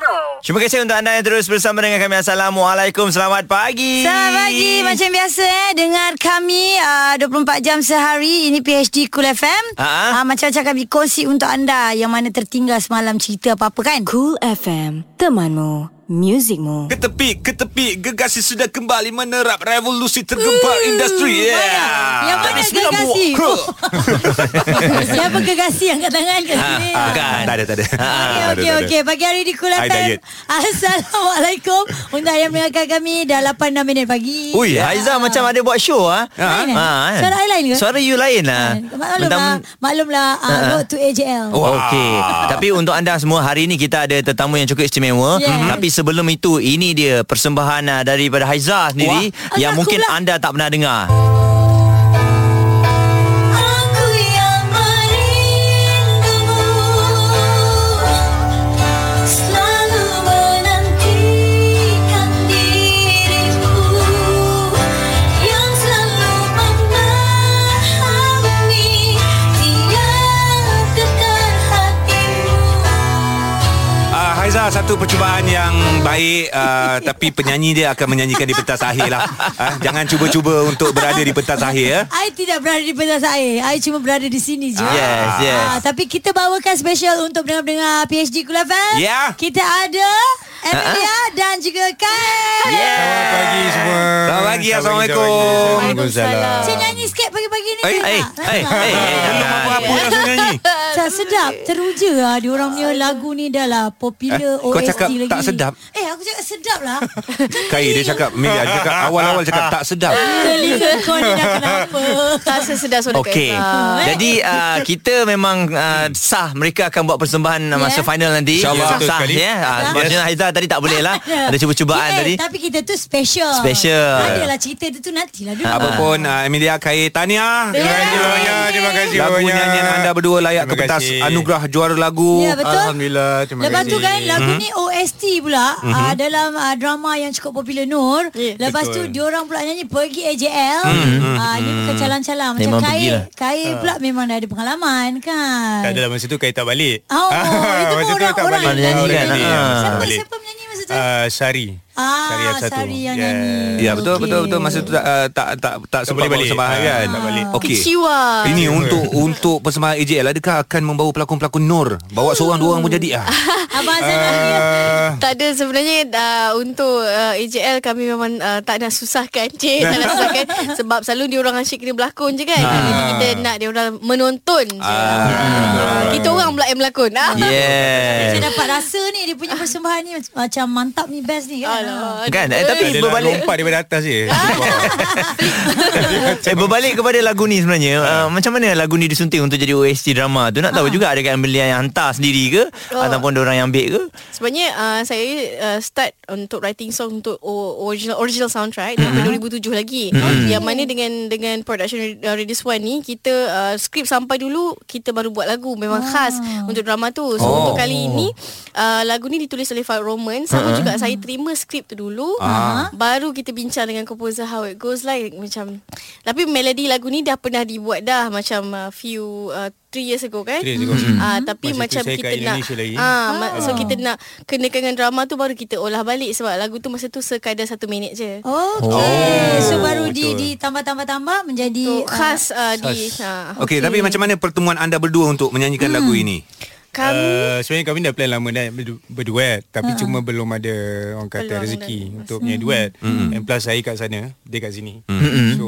muzikmu. Terima kasih untuk anda yang terus bersama dengan kami. Assalamualaikum, selamat pagi. Selamat pagi Macam biasa eh Dengar kami uh, 24 jam sehari Ini PHD Cool FM Ha? uh, Macam-macam kami kongsi untuk anda Yang mana tertinggal semalam cerita apa-apa kan Cool FM, temanmu, muzikmu. Ke tepi, ke tepi Gegasi sudah kembali menerap revolusi tergempar industri Yeah Yang mana Tahun 90. gegasi? Siapa gegasi angkat tangan kat sini Ah, bukan. Tak ada, tak ada Okey, okey, okey. Pagi hari di FM. Diet. Assalamualaikum. Untuk yang mendengarkan kami dah 8-6 minit pagi. Ui, Haiza macam ada buat show ah. Lain eh? kan? Suara I lain ke? Suara you lain lah. Maklumlah, maklumlah uh, Ha. road to AJL. Oh, Okey. Tapi untuk anda semua hari ini kita ada tetamu yang cukup istimewa. Yeah. Tapi sebelum itu ini dia persembahan ah, daripada Haiza sendiri Wah. yang mungkin pula. anda tak pernah dengar. Haiza satu percubaan yang baik uh, Tapi penyanyi dia akan menyanyikan di pentas akhir lah Ah, Jangan cuba-cuba untuk berada di pentas akhir ya. I tidak berada di pentas air I cuma berada di sini je Yes, yes. Ah, Tapi kita bawakan special Untuk pendengar-pendengar PhD Kul FM Ya. Kita ada Emilia dan juga Kai Selamat pagi semua. Selamat pagi, Assalamualaikum. Waalaikumsalam. Saya nyanyi sikit pagi-pagi ni Eh, eh, eh, eh, eh, Belum jangan. apa-apa saya nyanyi Tak sedap Teruja lah Diorang punya lagu ni dah lah Popular Eh, kau OST cakap lagi tak sedap? Eh aku cakap sedap lah Kai dia cakap Melia dia cakap awal-awal cakap tak sedap Telinga kau ni dah kenapa Rasa sedap suara Okey. Jadi uh, kita memang uh, sah mereka akan buat persembahan uh, masa Yeah. final nanti. InsyaAllah. sah, Betul sah ya. Uh, Maksudnya Haizah tadi tak boleh lah. Ada cuba-cubaan Eh, tadi. Tapi kita tu special Special. Adalah cerita dia tu nantilah dulu Apa pun uh, Emilia Kai Tahniah Terima kasih banyak. Terima kasih Lagu banyak. nyanyian anda berdua layak ke pentas anugerah juara lagu Ya betul Alhamdulillah. Terima Lepas kasih. tu kan lagu Mhm. ni OST pula uh, dalam uh, drama yang cukup popular Nur. Ya. Lepas tu Betul. diorang pula nyanyi pergi AJL. Mhm. Uh, ini bukan calang-calang macam Memang Kai. pergilah. Kai pula memang dah ada pengalaman kan. Tak adalah masa tu Kai tak balik. Oh, itu pun tu orang- tak orang balik. yang nyanyi Orang kan? Ah. Siapa siapa menyanyi masa tu? Ah, Sari. Sari Ah, F1. Sari yang Yeah. nyanyi. Ya betul Okey. betul betul masa tu tak uh, tak tak tak sempat balik. persembahan Ah, kan. tak balik. Okey. Kecewa Ini untuk untuk persembahan AJL adakah akan membawa pelakon-pelakon Nur? Bawa seorang dua orang pun jadi ah. Abang Azan uh, Tak ada sebenarnya uh, Untuk uh, AJL Kami memang uh, Tak nak susahkan Cik Tak nak susahkan Sebab selalu dia orang asyik kena berlakon je kan Jadi kita nak dia orang menonton je Ah, Kita orang pula yang berlakon ah. Yeah. saya dapat rasa ni dia punya persembahan ni macam- macam mantap ni best ni kan. Kan? Eh, tapi Adalah berbalik lompat daripada atas je. eh, berbalik kepada lagu ni sebenarnya uh, macam mana lagu ni disunting untuk jadi OST drama tu nak tahu juga ada kan Belia yang hantar sendiri ke Oh. ataupun orang yang ambil ke Sebenarnya uh, saya uh, start untuk writing song untuk original original soundtrack daripada 2007 lagi. Yang mana dengan dengan production uh, Radius One ni kita uh, skrip sampai dulu kita baru buat lagu memang khas untuk drama tu. So Oh. untuk kali ini uh, lagu ni ditulis oleh Fat Roman. Sama juga saya terima skrip tu dulu. Baru kita bincang dengan composer how it goes like macam tapi melodi lagu ni dah pernah dibuat dah macam uh, few uh, three years ago kan. Three years ago. Ah tapi Masa macam saya kita nak lagi. ah, ma- so kita nak kenakan dengan drama tu baru kita olah balik sebab lagu tu masa tu sekadar satu minit je. Oh, okay. so baru di ditambah-tambah-tambah menjadi Tu ah, khas uh, di ha. Okey, tapi macam mana pertemuan anda berdua untuk menyanyikan lagu ini? Kami Uh, sebenarnya kami dah plan lama dah berdu- berduet tapi cuma belum ada orang kata Peluang rezeki untuk punya duet. And plus saya kat sana, dia kat sini. So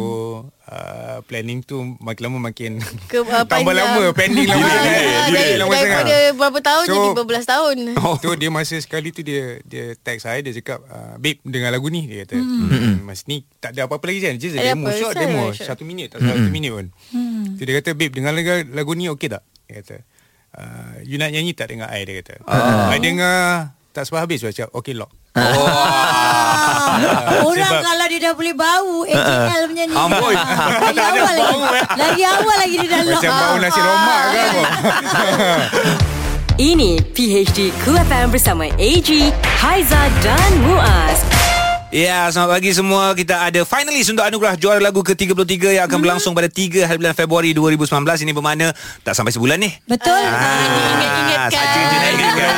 uh, planning tu makin lama makin ke uh, tambah panjang. lama pending lama Ah, Delay lama sangat. Daripada berapa tahun So- jadi berbelas tahun. Oh. Tu dia masa sekali tu dia dia text saya dia cakap uh, babe dengar lagu ni dia kata. Hmm. Mas ni tak ada apa-apa lagi kan. Just a Ada demo short demo satu minit atau satu minit pun. Hmm. So dia kata babe dengar lagu, lagu ni okey tak? Dia kata uh, you nak nyanyi tak dengar I dia kata. I dengar tak sempat habis saya cakap okey lock. Ah, orang Sebab- kalau dia dah boleh bau AJL punya ni. Amboi. Lagi awal lagi. Lagi awal lagi dia dah lock. Macam bau nasi lemak ke apa? Ini PHD Cool FM bersama AG, Haiza dan Muaz. Ya, selamat pagi semua. Kita ada finalis untuk anugerah juara lagu ke-33 yang akan Mhm. berlangsung pada 3 hari bulan Februari 2019. Ini bermakna tak sampai sebulan ni. Betul. Ingat-ingatkan. saja je nak ingatkan.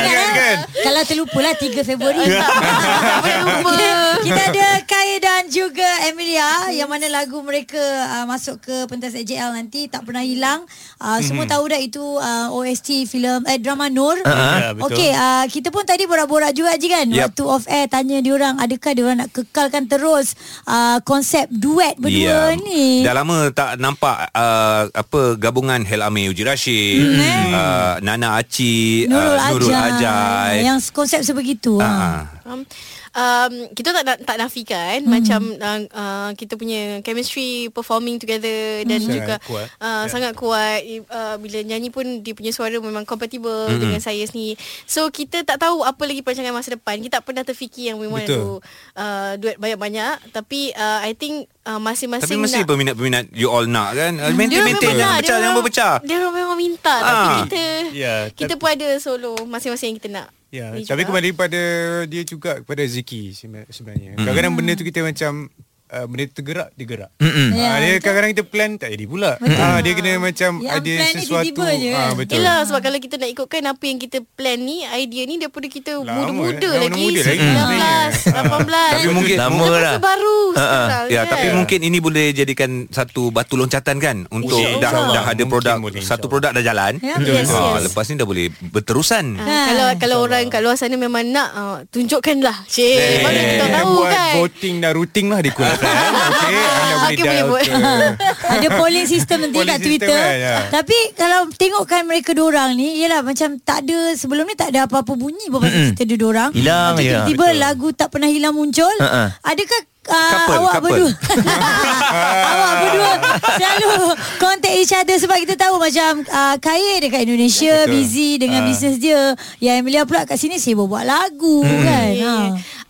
Ingat kan? Kalau terlupa lah 3 Februari. lupa. Kita ada Kai dan juga Emilia yang mana lagu mereka uh, masuk ke pentas AJL nanti tak pernah hilang. Uh, semua tahu dah itu uh, OST filem eh drama Nur. Betul. Okey, uh, kita pun tadi borak-borak juga Haji kan Yep. waktu off air tanya diorang adakah diorang nak kekalkan terus uh, konsep duet berdua ni. Ya. Dah lama tak nampak uh, apa gabungan Hel Amir Uji Rashid, Hmm. uh, Nana Aci, Nurul, uh, Nurul Ajai, Ajai. Yang konsep sebegitu. Ah, ha. ah. Um, um, kita tak nak- tak nafikan hmm. macam uh, uh, kita punya chemistry performing together dan Sangat juga kuat. uh, Ya. sangat kuat uh, bila nyanyi pun dia punya suara memang compatible hmm. dengan saya sendiri so kita tak tahu apa lagi perancangan masa depan kita tak pernah terfikir yang we want to Betul. uh, duet banyak-banyak tapi uh, I think uh, masing-masing Tapi mesti nak peminat-peminat you all nak kan? Uh, maintain, dia maintain. memang Jangan nak, pecah, dia jangan memang- berpecah. Dia orang memang minta Tapi Ah. kita Ya, Kita tapi- pun ada solo Masing-masing yang kita nak Ya, tapi juga. kembali pada dia juga kepada Ziki seben- sebenarnya. Kadang-kadang benda tu kita macam uh, benda tu tergerak dia gerak. Mm-mm. Ya, Ah, dia betul. kadang-kadang kita plan tak jadi pula. Ah, dia kena macam Yang ada sesuatu. kan? Ah, betul. Yelah sebab kalau kita nak ikutkan Apa yang kita plan ni Idea ni Daripada kita Lama, Muda-muda eh. lagi Muda lagi 19 18 Tapi mungkin Lama lah. baru sekarang Ya, kan? tapi mungkin ini boleh jadikan satu batu loncatan kan untuk dah dah ada produk satu produk dah jalan. Ya, yes, Ah, yes. lepas ni dah boleh berterusan. Ah, kalau kalau orang kat luar sana memang nak uh, tunjukkanlah. Cik, Eh, baru kita tahu buat kan. voting dan routing lah di Okey, anda boleh Okey, boleh dial Ada polling system nanti Polling kat system Twitter. kan, ya. Tapi kalau tengokkan mereka dua orang ni, yalah macam tak ada sebelum ni tak ada apa-apa bunyi pun pasal cerita dia dua orang. Hilang Lepas je. Tiba-tiba lagu tak pernah hilang muncul. Ha-ha. Adakah uh, Couple, awak couple. berdua awak berdua selalu contact each other sebab kita tahu macam uh, Kaya dekat Indonesia Betul. busy dengan Ah. bisnes dia. Yang Emilia pula kat sini sibuk buat lagu kan. Ha.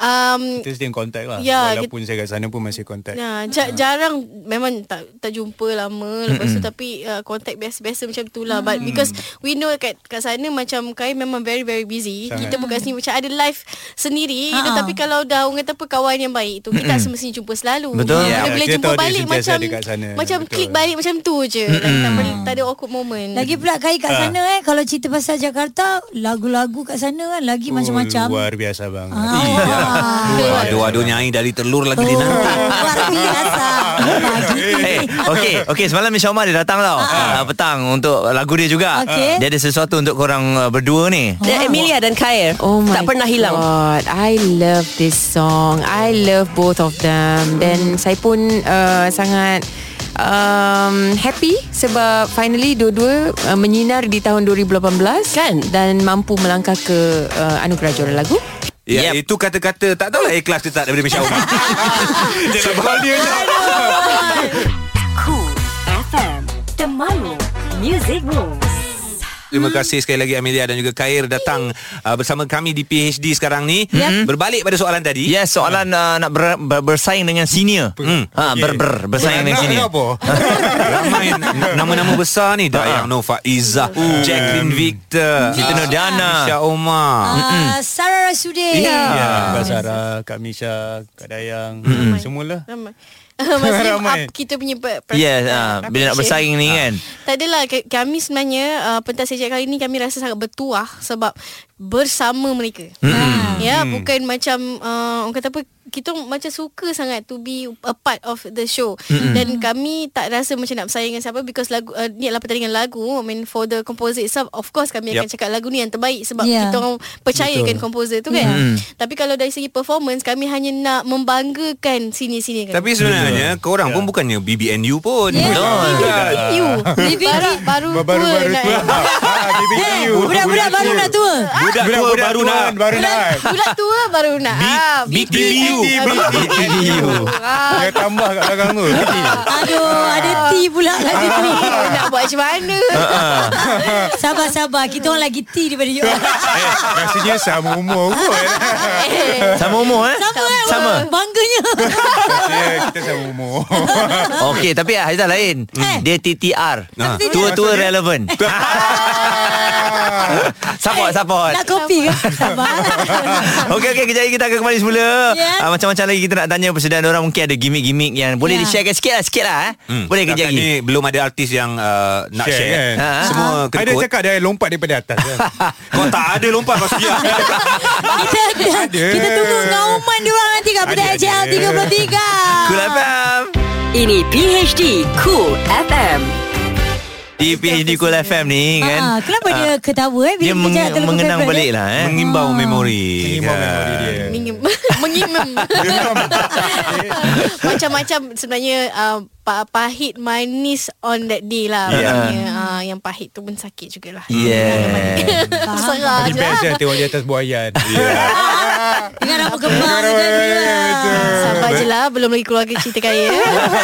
Um, Kita still in contact lah. Ya, Walaupun saya kat sana pun masih contact. Ya, ja, jarang memang tak tak jumpa lama lepas tu tapi uh, kontak biasa-biasa macam tu lah. But because we know kat kat sana macam Kai memang very very busy. Sangat. kita bukan sini macam ada live sendiri. Ha-ha. tetapi kalau dah orang kata apa kawan yang baik tu kita tak semestinya jumpa selalu. Betul. Kita Ya, boleh kita jumpa tahu dia balik macam macam Betul. klik balik macam tu je. Like, tak, boleh, tak ada awkward moment. Lagi pula Kai kat sana eh. Kalau cerita pasal Jakarta, lagu-lagu kat sana kan lagi macam-macam. Oh, Luar biasa bang Ah. Aduh, aduh nyai dari telur lagi dia Oh, nanti. luar biasa. Pagi Eh, okey, okey semalam Misha Omar dia datang tau. Uh, petang untuk lagu dia juga. Okey. Dia ada sesuatu untuk korang uh, berdua ni. Dan Emilia dan Khair Oh my Tak pernah hilang God, I love this song. I love both of them. Dan saya pun uh, sangat um, happy sebab finally dua-dua uh, menyinar di tahun 2018 Kan? dan mampu melangkah ke uh, anugerah juara lagu. Ya, Yep. itu kata-kata tak tahulah ikhlas dia tak daripada Misha Umar. Sebab dia Cool FM Temanmu Music Rules Terima kasih sekali lagi Amelia dan juga Khair datang uh, bersama kami di PhD sekarang ni. Yep. Berbalik pada soalan tadi. Yes, soalan uh, nak ber, ber, bersaing dengan senior. Hmm. Ha, ber, ber, bersaing dengan senior. apa? Ramai nama-nama besar ni Dayang Nur Faizah Jacqueline Victor Siti Nurdana. Aisyah Omar Uh, Sarah Rasudin. Ya. Ya, Kak Sarah, Kak Misha, Kak Dayang, semualah. ramai Maksudnya Ramai. up, kita punya per, per, Yes, uh, bila nak bersaing ni kan. Tak adalah kami sebenarnya uh, pentas sejak kali ni kami rasa sangat bertuah sebab bersama mereka. Ah. Ya, bukan macam uh, orang kata apa kita macam suka sangat to be a part of the show dan kami tak rasa macam nak bersaing dengan siapa because lagu uh, ni adalah pertandingan lagu I mean for the composer itself of course kami akan Yup. cakap lagu ni yang terbaik sebab Yeah. kita orang percayakan composer tu kan tapi kalau dari segi performance kami hanya nak membanggakan sini-sini kan Tapi sebenarnya Korang pun bukannya BBNU pun Ya. Betul. you baru baru nak- tua. Ah, BBQ. Budak-budak baru nak tua. Budak tua Budak-budak baru nak Baru nak. Budak tua baru nak ah. BBU. Ah, BBU. ah, Dia tambah kat belakang tu. Aduh, ada T pula kat situ. Nak buat macam mana Sabar-sabar, kita orang lagi T daripada you. Eh, rasanya sama umur kot. Sama umur eh? Sama? Sama. Bangganya. Kita sama umur. Okey, tapi Haizal lain. Eh. Dia TTR. Ah. Tua-tua relevan. Support support Nak kopi ke? Sabar. Okey okey kejap lagi kita akan kembali semula. Ya. Ah, macam-macam lagi kita nak tanya persediaan orang mungkin ada gimmick-gimmick yang boleh Ya. di-sharekan sikit lah sikit lah eh. Hmm, Boleh kejap lagi. ni belum ada artis yang uh, nak Share, share. kan? Ha. Semua Ada kedekut. cakap dia lompat daripada atas kan? Kau tak ada lompat kau siap. kita ada. Ada. Kita tunggu ngauman diorang nanti kat Pedai Ada, HL ada. 33. Cool FM. Ini PHD Cool FM. Di PHD Cool FM ni kan. Ah, kenapa dia ketawa eh bila Dia meng- mengenang balik dia? lah eh. Mengimbau memori. Mengimbau kan. memori dia. Mengim Mengimem Macam-macam sebenarnya uh, Pahit manis on that day lah Yeah. Maknanya, uh, Yang pahit tu pun sakit jugalah Yeah. Terserah Tapi je best lah lah tengok di atas buayan. Dengan rambut kembang tu Sabar je lah Belum lagi keluarga cerita kaya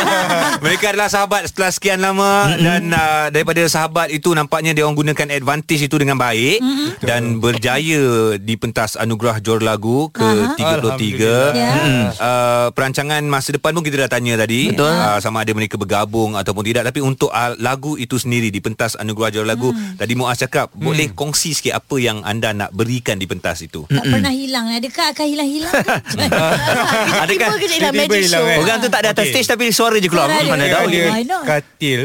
Mereka adalah sahabat setelah sekian lama mm-hmm. dan uh, daripada sahabat itu nampaknya dia orang gunakan advantage itu dengan baik mm-hmm. dan berjaya di pentas anugerah jor lagu ke 33. Alhamdulillah. Ya. Uh, perancangan masa depan pun kita dah tanya tadi Betul. Uh, sama ada mereka bergabung ataupun tidak tapi untuk uh, lagu itu sendiri di pentas anugerah jor lagu Hmm. tadi Muaz cakap boleh kongsi sikit apa yang anda nak berikan di pentas itu. Tak pernah hilang Adakah akan hilang-hilang Adakah hilang tiba-tiba magic hilang, show kan? Orang tu tak ada atas Okey. stage tapi suara je keluar. Dia. Mana Dia tahu. dia not? katil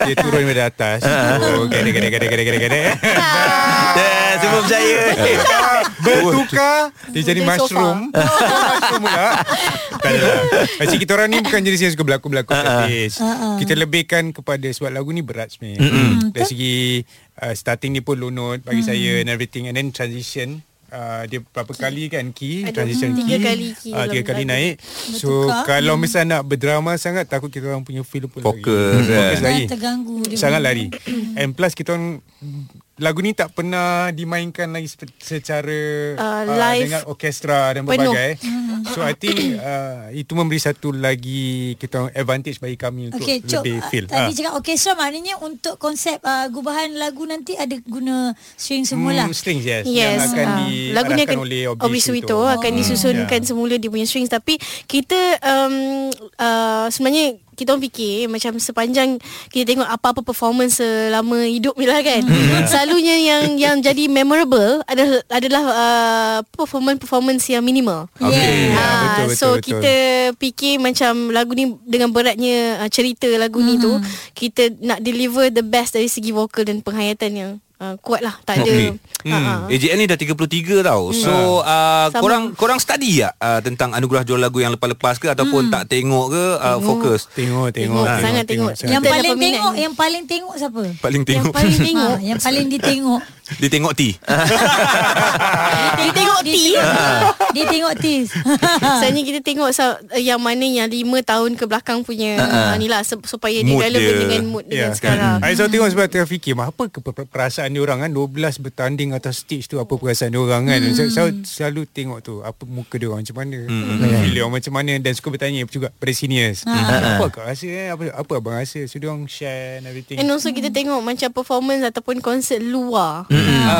Dia turun daripada atas Oh gede gede gede gede gede gede semua percaya. Bertukar. Dia jadi mushroom. Mushroom pula. Tak ada lah. Macam kita orang ni Bukan jenis yang suka berlakon-berlakon uh-uh. Kita lebihkan kepada Sebab lagu ni berat sebenarnya. Dari segi uh, Starting ni pun low note Bagi saya And everything. And then transition Uh, dia berapa kali kan key Ada transition tiga key. kali key uh, tiga kali naik. So Bertukar. kalau misalnya nak berdrama sangat takut kita orang punya feel pun Fokus, lagi fokus eh. lagi Terganggu dia sangat lari. And plus kita orang lagu ni tak pernah dimainkan lagi secara Uh, uh, live dengan orkestra dan penuh. berbagai so I think uh, itu memberi satu lagi kita advantage bagi kami untuk Okey, Cok, lebih uh, feel tadi Ah. cakap orkestra maknanya untuk konsep uh, gubahan lagu nanti ada guna string semualah. Hmm, strings yes, Yes yang akan ah. diarahkan akan oleh Obri Suwito Oh. akan disusunkan Ya. semula dia punya strings tapi kita um, uh, sebenarnya kita orang fikir macam sepanjang kita tengok apa-apa performance selama hidup ni lah kan. Selalunya yang yang jadi memorable adalah adalah uh, performance-performance yang minimal. Okay, Yeah. ya, Ah, betul, betul, so betul. kita fikir macam lagu ni dengan beratnya uh, cerita lagu ni tu kita nak deliver the best dari segi vokal dan penghayatan yang uh, kuat lah tak ada Okey. Ah, ah. Hmm. AJL ni dah 33 tau. So uh, Sama. korang korang study tak uh, tentang anugerah jual lagu yang lepas-lepas ke ataupun tak tengok ke uh, fokus? tengok tengok, Tengok, sangat tengok. sangat Yang Kita paling tengok, yang paling tengok siapa? Paling yang tengok. paling tengok Ah, yang paling ditengok. Dia tengok T. dia tengok T Dia tengok Tis. Sebenarnya kita tengok sa- yang mana yang 5 tahun ke belakang punya uh, ni lah supaya dia Mood relevan dia. dengan mood dengan Ya. sekarang. I selalu tengok sebab tengah fikir apa ke per- perasaan dia orang kan 12 bertanding atas stage tu apa perasaan dia orang kan. Hmm. Saya selalu, selalu tengok tu apa muka dia orang macam mana. Hmm. Feel dia orang macam mana dan suka bertanya juga pada seniors. Ah. Apa kau rasa eh? Apa apa abang rasa? So dia orang share and everything. And also kita tengok macam performance ataupun konsert luar. Ah.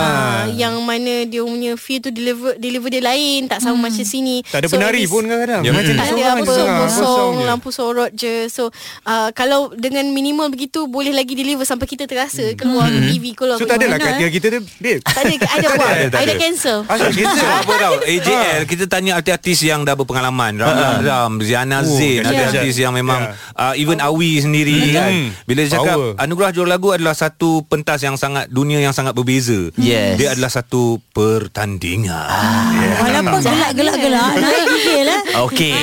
Uh, yang mana dia punya feel tu deliver deliver dia lain tak sama macam sini. tak ada So, penari least- pun kadang-kadang. Ya, Macam tak ada apa ah, kosong je. lampu sorot je. So uh, kalau dengan minimal begitu boleh lagi deliver sampai kita terasa keluar TV keluar So tak adalah keluar. katil kita tu Babe. tak ada ada buat cancel. Asal Sebab apa tau AJL Kita tanya artis-artis yang dah berpengalaman. Ram Ziana Oh, Zain. Artis-artis yang memang Ya. uh, Even Awi sendiri kan. Bila dia cakap. Anugerah Juara Lagu adalah satu pentas yang sangat Dunia yang sangat berbeza Yes. Dia adalah satu pertandingan Walaupun gelak-gelak-gelak naik gigil eh. Okey.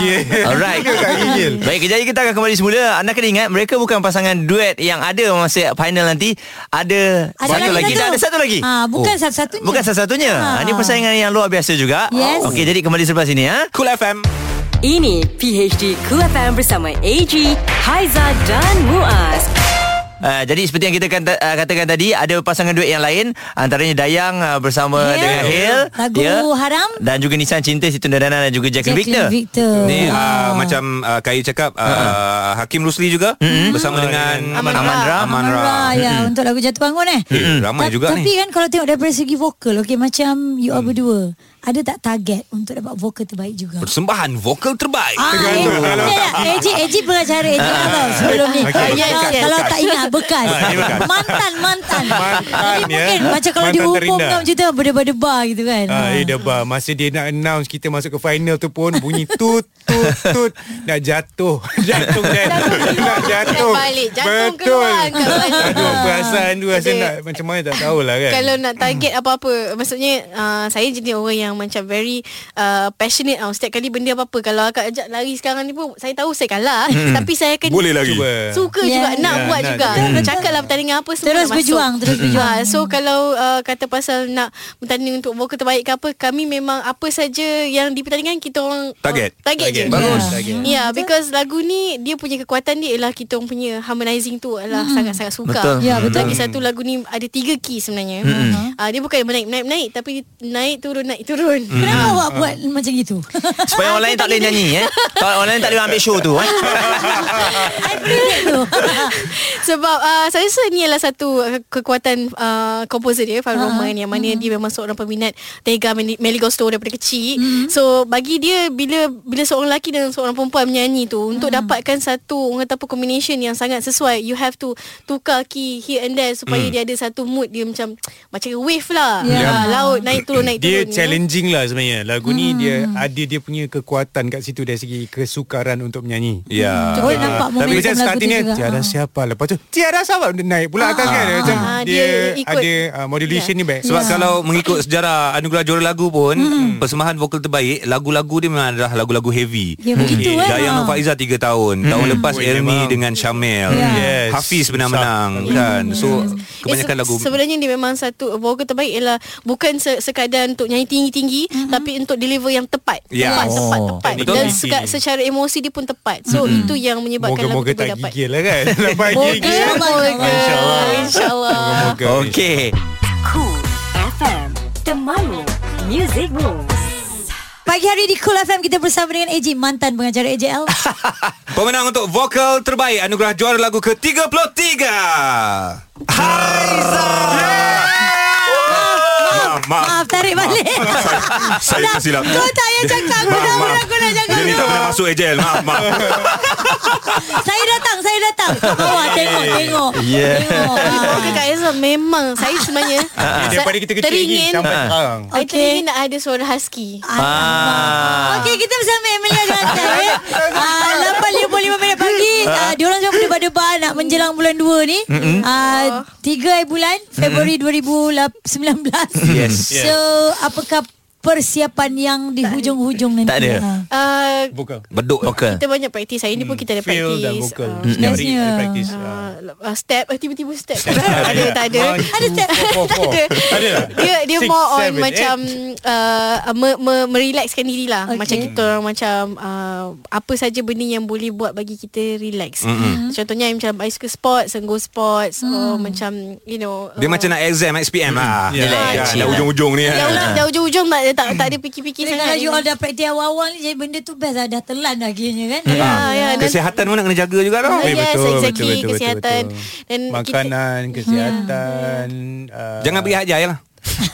Gigil Alright. Gigil Baik, kejap kita akan kembali semula. Anda kena ingat mereka bukan pasangan duet yang ada masa final nanti. Ada, Ada satu lagi satu. Ada satu lagi. Ah, bukan Oh. satu-satunya. Bukan satu-satunya. Ah. Ha. Ini persaingan yang luar biasa juga. Yes. Okey, jadi kembali sebelah sini ya. Cool FM Ini PHD Cool FM bersama AG, Haiza dan Muaz. Uh, jadi seperti yang kita kata, uh, katakan tadi ada pasangan duet yang lain antaranya Dayang uh, bersama Hale. dengan Hale Lagu Haram. dan juga Nissan Cinta Situ Dana dan juga Jacqueline Victor. Jacqueline Victor. Ni uh, Ah. macam uh, Kai cakap uh, Hakim Rusli juga Bersama dengan Aman Aman Ra. Ra. Aman Aman Ra Ra ya untuk lagu Jatuh Bangun eh. Eh, Ramai Ta- juga tapi ni kan kalau tengok daripada segi vokal okey macam you all berdua ada tak target untuk dapat vokal terbaik juga? Persembahan vokal terbaik. Ah, eh, eh, Eji, Eji pengacara Eji Ah. tau sebelum ni. Kalau- tak ingat bekas. Ah, bekas. Mantan, mantan. Mantan, Jadi ya. mungkin macam kalau Mantan dihukum terindah. kan macam tu berdebar-debar gitu kan. Ah, eh debar. Masa dia nak announce kita masuk ke final tu pun bunyi tut tut tut nak jatuh. jatuh kan. nak jatuh. Nak balik. Jatuh Betul. keluar. Aduh, perasaan tu rasa nak macam mana tak tahulah kan. Kalau nak target apa-apa Maksudnya uh, Saya jenis orang yang Macam very uh, Passionate tau Setiap kali benda apa-apa Kalau akak ajak lari sekarang ni pun Saya tahu saya kalah Tapi saya akan Boleh lagi. Cuba. Suka Ya, juga Nak ya, buat nak juga juga. Cakap lah pertandingan apa Semua Terus nak masuk. berjuang, terus berjuang. Ah, So kalau uh, Kata pasal nak Bertanding untuk vokal terbaik ke apa Kami memang Apa saja Yang di pertandingan Kita orang Target. uh, Target, Target. je Bagus. Ya Target. yeah, because lagu ni Dia punya kekuatan dia Ialah kita orang punya Harmonizing tu Adalah sangat-sangat suka Betul. Ya, betul. Lagi satu lagu ni Ada tiga key sebenarnya mm-hmm. uh, Dia bukan menaik Menaik menaik Tapi naik turun Naik turun Kenapa awak buat macam itu? Supaya orang lain tak boleh nyanyi eh. Tak orang lain tak boleh ambil show tu eh. I tu. Sebab uh, saya rasa ni adalah satu uh, kekuatan uh, komposer dia Fahim Roman yang mana dia memang seorang peminat Tega Meli Meli Gusto daripada kecil. So bagi dia bila bila seorang lelaki dan seorang perempuan menyanyi tu untuk dapatkan satu orang kata apa combination yang sangat sesuai you have to tukar key here and there supaya dia ada satu mood dia macam macam wave lah. Ya. Yeah. laut naik turun naik dia turun. ya. Challenging lah sebenarnya. Lagu ni dia ada dia punya kekuatan kat situ dari segi kesukaran untuk menyanyi. Ya. Boleh nampak Tapi macam starting ni. Tiada Ah. siapa Lepas tu Tiada siapa Dia naik pula atas kan Macam Ah, dia, dia ikut. ada uh, Modulation ni baik Sebab kalau mengikut sejarah anugerah juara lagu pun Hmm. persembahan vokal terbaik lagu-lagu dia memang adalah lagu-lagu heavy. Ya, begitu, eh. Dayang Ha. Nur Faiza 3 tahun. Tahun lepas Oi, Elmi memang. dengan Syamel. Yes. Hafiz pernah Susah. menang kan. So kebanyakan eh, se- lagu Sebenarnya dia memang satu Vokal terbaik ialah Bukan se- sekadar untuk nyanyi tinggi-tinggi Mm-hmm. Tapi untuk deliver yang tepat Ya. Tepat, Oh. tepat, tepat Betul. Dan seka- secara emosi dia pun tepat So itu yang menyebabkan lagu Moga-moga tu boleh tak dapat gigil lah kan Lepas Moga, moga InsyaAllah. InsyaAllah Moga-moga Okey. Cool FM Temanmu Music Moves Pagi hari di Cool FM kita bersama dengan Eji mantan pengacara AJL. Pemenang untuk vokal terbaik anugerah juara lagu ke-33. Haiza. Maaf, maaf. Maaf tarik balik. Saya Dah, tersilap. Kau tak payah cakap Aku Maaf, dah maaf. Aku dah cakap Dia ni tak pernah masuk AJL. Maaf, maaf. Saya datang Saya datang. Kat bawah tengok Tengok. Yeah. Tengok. Ah. Okey Kak Aiza Memang Saya sebenarnya Daripada kita kecil lagi Teringin Sampai Ah. sekarang. I teringin nak ada suara husky. Ah. Okey kita bersama Emilia Gantai eh. Ah 8.55 minit pagi. Ah, Diorang semua berdebar-debar Nak menjelang bulan 2 ni. Ah, 3 hari bulan Februari 2019 Yes. So apakah persiapan yang di hujung-hujung nanti Tak ada. Ah. uh, Vokal Beduk. Vokal. Kita banyak praktis Hari ni pun kita ada Feel dan praktis vokal Ah, Setiap hari Bestnya. ada practice Uh, uh, step uh, tiba-tiba step ada tak ada Ada step. four. Ada. Tak? dia dia Six, more on seven, macam uh, me, me, merelaxkan diri lah Okay. macam kita orang macam uh, apa saja benda yang boleh buat bagi kita relax mm-hmm. contohnya macam I suka sports and go sports Hmm. or macam you know Dia macam nak exam SPM lah. Ya. Relax, Ya, chill Dah lah. ujung-ujung ni. Dah kan. ujung, ujung-ujung tak, tak, ada fikir-fikir sangat kalau you all dah praktis awal-awal ni Jadi benda tu best lah Dah telan dah akhirnya kan Ya, ya, dan- Kesihatan pun nak kena jaga juga tau. Ah, Eh, yes, betul, exactly. betul, betul, Kesihatan. betul. Dan kita- Makanan Kesihatan uh, Jangan pergi haji lah.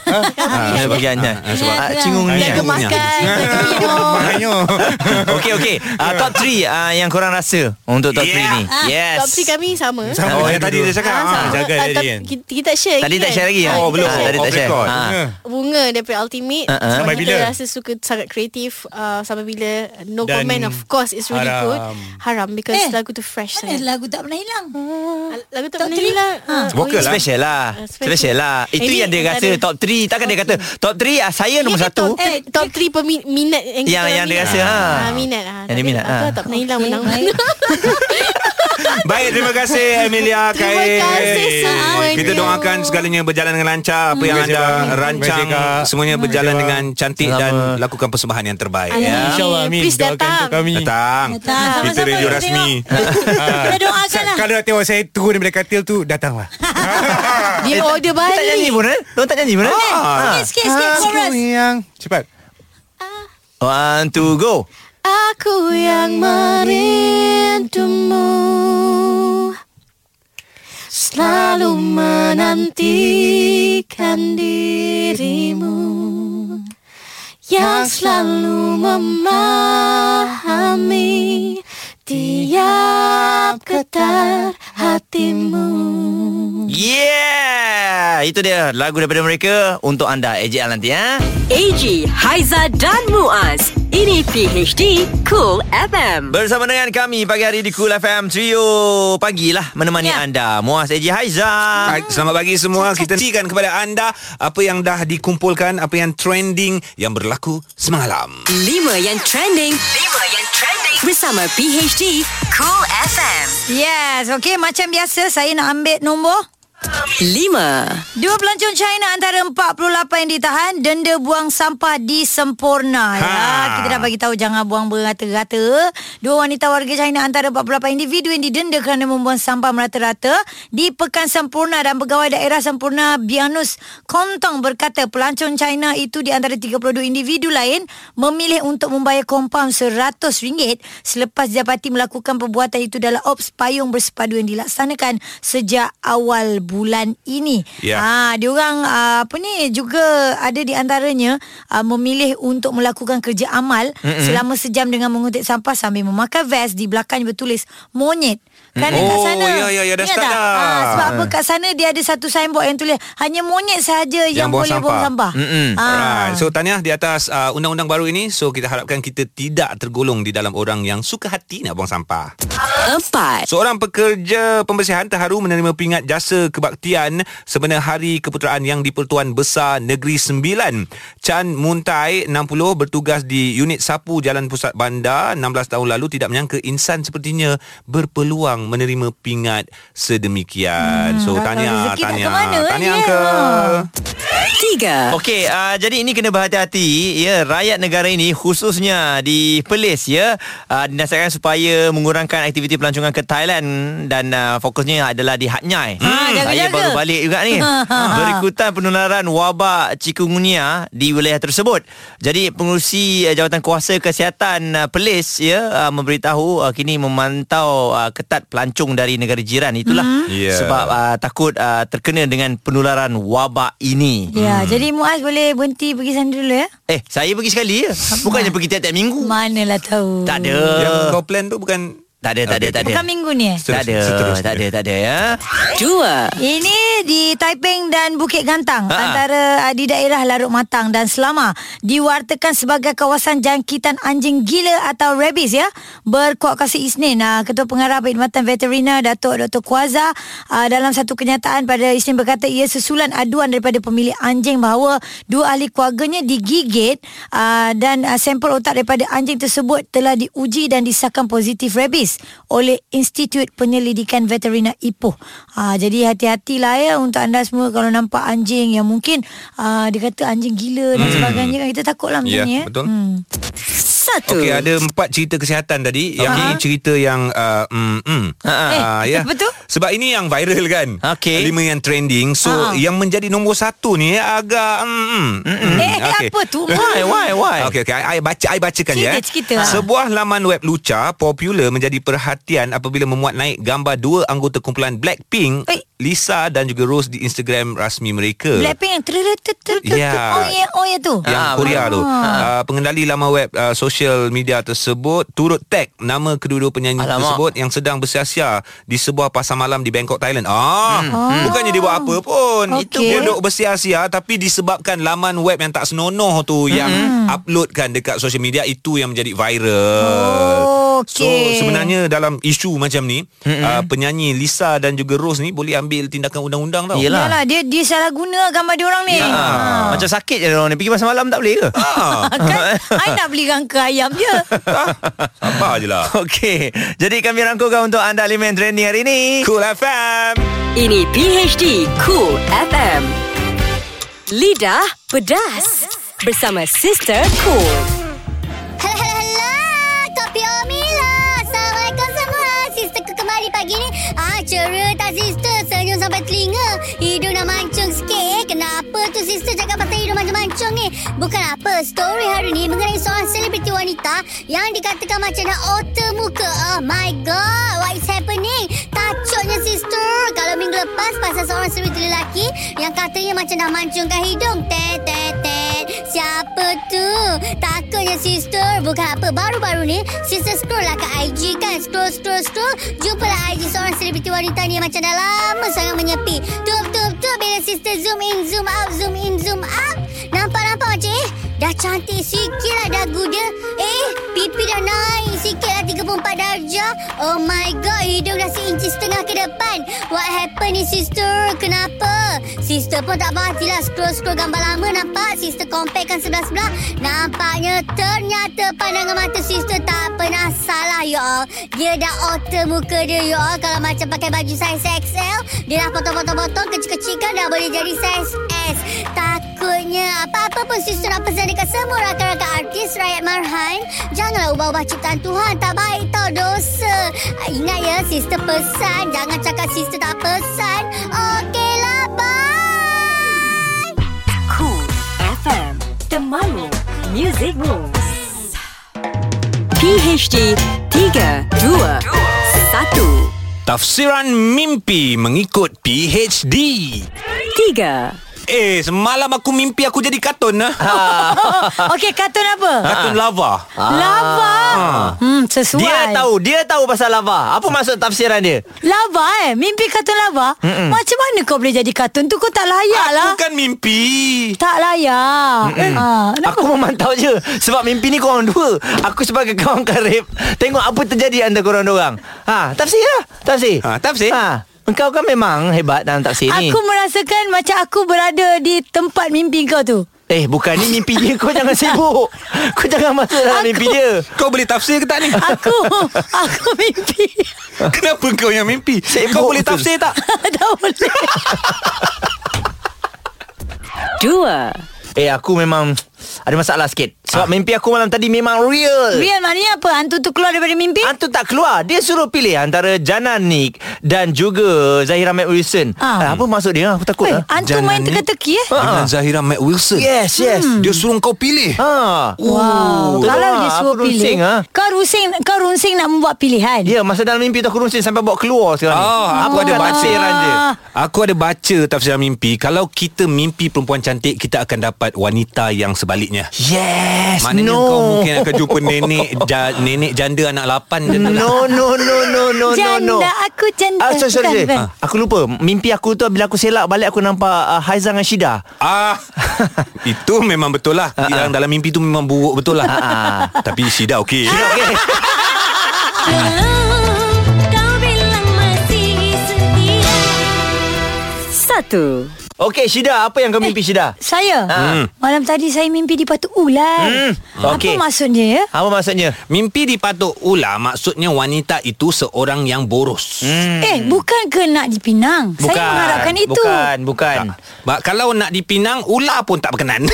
Ah, bagi anda. Ah, sebab Ah, cingung ni. Jaga makan Okey okey. Ah, top 3 ah, yang korang rasa untuk top 3 Yeah. ni. Yes. Top 3 kami sama Sama Oh, yang tadi dia cakap. Ah, Ah, sama. jaga Ah, tadi kan. Kita, kita tak share Tadi lagi tak kan? share lagi. Ah, Oh, kita belum. share. Tadi tak share. Ah. Ya. Bunga daripada Ultimate uh-uh. Sampai kita bila? rasa suka sangat kreatif uh, Sampai bila No Dan comment of course It's really haram. good Haram Because Eh, lagu tu fresh Mana sangat lagu tak pernah hilang Ah, Lagu tu Top pernah hilang Ha. Ah, Vokal oh, lah. Special lah Ah, special. Lah Itu yang dia tak rasa ada. top 3 Takkan dia kata Top 3 ah, Saya nombor Ini satu top, eh, top 3 peminat yang, Yang- yang dia rasa, ha. Ah, Minat ah. Yang dia minat, Aku ah. tak pernah hilang menang baik. Terima kasih Emilia Terima Khair. kasih semuanya. Kita doakan segalanya berjalan dengan lancar. Apa yang Terima kasih, anda rancang Terima semuanya berjalan Terima dengan cantik dan lakukan persembahan yang terbaik. Ya. InsyaAllah Amin Please Doakan datang. untuk kami Datang. Datang. Kita radio kita rasmi. Kita doakan Sa- lah Kalau nak tengok saya turun daripada katil tu Datanglah Dia order Tak nyanyi balik pun eh? Diorang tak nyanyi pun eh? Sikit sikit sikit chorus yang Cepat. One two go. Aku yang merindumu. Selalu menantikan dirimu. Yang selalu memahami Tiap getar hatimu Yeah Itu dia Lagu daripada mereka Untuk anda AJ nanti ya AG, Haiza dan Muaz. Ini PHD Cool FM. Bersama dengan kami Pagi hari di Cool FM Trio Pagi lah Menemani Ya. anda Muaz AJ Haiza Hai, Selamat pagi semua Kita nantikan kepada anda Apa yang dah dikumpulkan Apa yang trending Yang berlaku semalam Lima yang trending. Lima yang trending. Bersama PHD Cool FM. Yes, okay. Macam biasa, saya nak ambil nombor. Lima. Dua pelancong China antara 48 yang ditahan denda buang sampah di Sempurna. Ya, Ha. kita dah bagi tahu jangan buang berata-rata. Dua wanita warga China antara 48 individu yang didenda kerana membuang sampah merata-rata di Pekan Sempurna dan pegawai daerah Sempurna Bianus Kontong berkata pelancong China itu di antara 32 individu lain memilih untuk membayar kompaun RM100 selepas didapati melakukan perbuatan itu dalam ops payung bersepadu yang dilaksanakan sejak awal bulan ini. Ya. Ha, diorang uh, apa ni juga ada di antaranya uh, memilih untuk melakukan kerja amal mm-hmm. selama sejam dengan mengutip sampah sambil memakai vest di belakangnya bertulis monyet. Kan Mm. kat Oh, sana. ya, ya, ya, dah start tak? dah. Ha, sebab apa kat sana dia ada satu signboard yang tulis hanya monyet sahaja yang, buang boleh buang sampah. Mm-mm. Ha. Alright. So tahniah di atas uh, undang-undang baru ini So kita harapkan kita tidak tergolong Di dalam orang yang suka hati nak buang sampah Empat. Seorang pekerja pembersihan terharu menerima pingat jasa kebaktian sebenar Hari Keputeraan Yang di-Pertuan Besar Negeri Sembilan. Chan Muntai, 60, bertugas di unit sapu Jalan Pusat Bandar 16 tahun lalu tidak menyangka insan sepertinya berpeluang menerima pingat sedemikian. so Hmm, ke tahniah. mana, kan, Tahniah ya? uncle. Tiga. Okey, uh, jadi ini kena berhati-hati ya rakyat negara ini khususnya di Perlis ya uh, dinasihatkan supaya mengurangkan aktiviti pelancongan ke Thailand dan uh, fokusnya adalah di Hat Nyai. Ha, Saya jaga-jaga. baru balik juga ni. Berikutan penularan wabak chikungunya di wilayah tersebut. Jadi pengurusi uh, jawatan kuasa kesihatan uh, Perlis ya uh, memberitahu uh, kini memantau uh, ketat pelancong dari negara jiran itulah Ya. sebab uh, takut uh, terkena dengan penularan wabak ini. Ya, jadi Muaz boleh berhenti pergi sana dulu ya. Eh, saya pergi sekali je. Bukannya pergi tiap-tiap minggu. Manalah tahu. Tak ada. Yang kau plan tu bukan Tak ada, tak ada, tak ada. Bukan minggu ni eh? Tak ada, tak ada, tak ada ya. Dua. Ini di Taiping dan Bukit Gantang Ha. antara uh, di daerah Larut Matang dan Selama diwartakan sebagai kawasan jangkitan anjing gila atau rabies ya. Berkuat kasih Isnin uh, Ketua Pengarah Perkhidmatan Veterina Datuk Dr. Kuaza uh, dalam satu kenyataan pada Isnin berkata ia susulan aduan daripada pemilik anjing bahawa dua ahli keluarganya digigit uh, dan uh, sampel otak daripada anjing tersebut telah diuji dan disahkan positif rabies oleh Institut Penyelidikan Veterina Ipoh. Ha, jadi hati-hatilah ya untuk anda semua kalau nampak anjing yang mungkin uh, dia kata anjing gila dan sebagainya kan kita takutlah macam Ya, ni ya. betul. Hmm. Satu. Okey, ada empat cerita kesihatan tadi. Yang Okey. ini cerita yang uh, mm, mm. Ha, ha. Eh, Ah, ya. apa tu? Sebab ini yang viral kan. Okey. Lima yang trending. So Ha. yang menjadi nombor satu ni agak mm, mm, mm. Eh, Okey. apa tu? Why, why, why? Okey okey, I baca I bacakan Cerita, ya. cerita. Ha. Sebuah laman web lucah popular menjadi perhatian apabila memuat naik gambar dua anggota kumpulan Blackpink, Eh. Lisa dan juga Rose di Instagram rasmi mereka. Blackpink yang Ya. Oh ya, oh ya tu. yang Ah, Korea tu. betul. Uh, pengendali laman web uh, social media tersebut turut tag nama kedua-dua penyanyi Alamak. tersebut yang sedang bersia-sia di sebuah pasar malam di Bangkok, Thailand. Ah, bukannya dia buat apa pun. Okey. Itu dia duduk bersia-sia tapi disebabkan laman web yang tak senonoh tu yang uploadkan dekat social media itu yang menjadi viral. Oh, So okey. sebenarnya dalam isu macam ni uh, penyanyi Lisa dan juga Rose ni boleh ambil tindakan undang-undang tau. Yelah. Yalah, dia dia salah guna gambar dia orang ni. Ya. Macam sakit je orang ni Pergi pasar malam tak boleh ke? Ah, kan I nak beli rangka ayam je. sabar je lah. Okey Jadi kami rangkukan untuk anda Lima yang trending hari ini Cool FM. Ini PHD Cool FM. Lidah pedas. Bersama Sister Cool. Hello, hello, pagi ni. Ah, cerita sister. Senyum sampai telinga. Hidung dah mancung sikit Kenapa tu sister cakap pasal hidung mancung-mancung ni? Bukan apa. Story hari ni mengenai seorang selebriti wanita yang dikatakan macam dah otter muka. Oh my god. What is happening? Takutnya sister. Kalau minggu lepas pasal seorang selebriti lelaki yang katanya macam dah mancungkan hidung. Tet, tet, tet. siapa tu? Takutnya sister Bukan apa Baru-baru ni Sister scroll lah kat IG kan Scroll scroll scroll Jumpalah IG seorang selebriti wanita ni Macam dah lama sangat menyepi Tup tup tup Bila sister zoom in Zoom out Zoom in zoom out Nampak-nampak macam eh Dah cantik sikit lah dagu dia Eh Pipi dah naik sikit lah 34 darjah. Oh my god Hidung dah seinci setengah ke depan. What happened ni sister? Kenapa? Sister pun tak berhati lah Scroll-scroll gambar lama Nampak? Sister compactkan sebelah-sebelah. Nampaknya Ternyata pandangan mata sister Tak pernah salah ya all Dia dah alter muka dia ya all Kalau macam pakai baju size XL Dia dah potong-potong-potong Kecil-kecilkan Dah boleh jadi size S. Takutnya Apa-apa pun sister nak pesan Dekat semua rakan-rakan artis Rakyat Marhan Janganlah ubah-ubah ciptaan Tuhan Tak baik tau dosa. Ingat ya sister pesan. Jangan cakap sister tak pesan. Okeylah bye. Cool FM Temanmu Music Moves PHD 3 2 1 Tafsiran mimpi mengikut PhD. 3 Eh, semalam aku mimpi aku jadi kartun lah. Okey, kartun apa? Kartun lava. Lava. Hmm, sesuai. Dia tahu Dia tahu pasal lava. Apa maksud tafsiran dia? Lava eh? Mimpi kartun lava? Mm-mm. Macam mana kau boleh jadi kartun? Tu Kau tak layak lah. Aku kan mimpi. Tak layak. Ha, Aku memantau je. Sebab mimpi ni korang dua. Aku sebagai kawan karib Tengok apa terjadi antara korang dua orang. Ha, tafsir lah. Tafsir. Ha, tafsir. ha, Engkau kan memang hebat dalam tafsir ni. Aku merasakan Macam aku berada Di tempat mimpi kau tu. Eh bukan ni mimpi dia. Kau jangan sibuk. Kau jangan masuk dalam Aku- mimpi dia. Kau boleh tafsir ke tak ni? Aku Aku mimpi. Kenapa kau yang mimpi? Sibuk kau boleh tafsir tak? Tak boleh. 2 Eh aku memang Ada masalah sikit. Sebab mimpi aku malam tadi Memang real. Real maknanya apa? Hantu tu keluar daripada mimpi? Hantu tak keluar. Dia suruh pilih Antara Jana Nick Dan juga Zahira Matt Wilson Ah. ah. Apa maksud dia? Aku takut Weh, lah. Hantu Jangan main teka-teki eh? Dengan Zahira Matt Wilson. Yes. Yes Dia suruh kau pilih. Ha. Wow. Kalau lah, dia suruh aku pilih runsing, ha? Kau runsing Kau runsing nak membuat pilihan? Ya masa dalam mimpi tu aku runsing Sampai bawa keluar sekarang Oh, ni aku ada baca. dia. Aku ada baca tafsiran mimpi. Kalau kita mimpi perempuan cantik Kita akan dapat wanita yang sebaliknya. Yes Maknanya no. kau mungkin akan jumpa nenek ja, Nenek janda anak lapan je tu lah. No no no no no no Janda no. aku janda Ah, sorry, sorry. Ah, Aku lupa. Mimpi aku tu Bila aku selak balik Aku nampak uh, Haizan dengan Shida. Ah, Itu memang betul lah. Yang dalam mimpi tu memang buruk betul lah. Tapi Syida okey. Okay Satu Okay Shida Apa yang kau mimpi Shida Saya? Hmm. Malam tadi saya mimpi di Batu Ular. Hmm, okey. Apa maksudnya ya? Apa maksudnya? Mimpi dipatuk ular Maksudnya wanita itu seorang yang boros. Hmm. Eh bukan ke nak dipinang Bukan Saya mengharapkan itu. Bukan Bukan. Ba- Kalau nak dipinang Ular pun tak berkenan.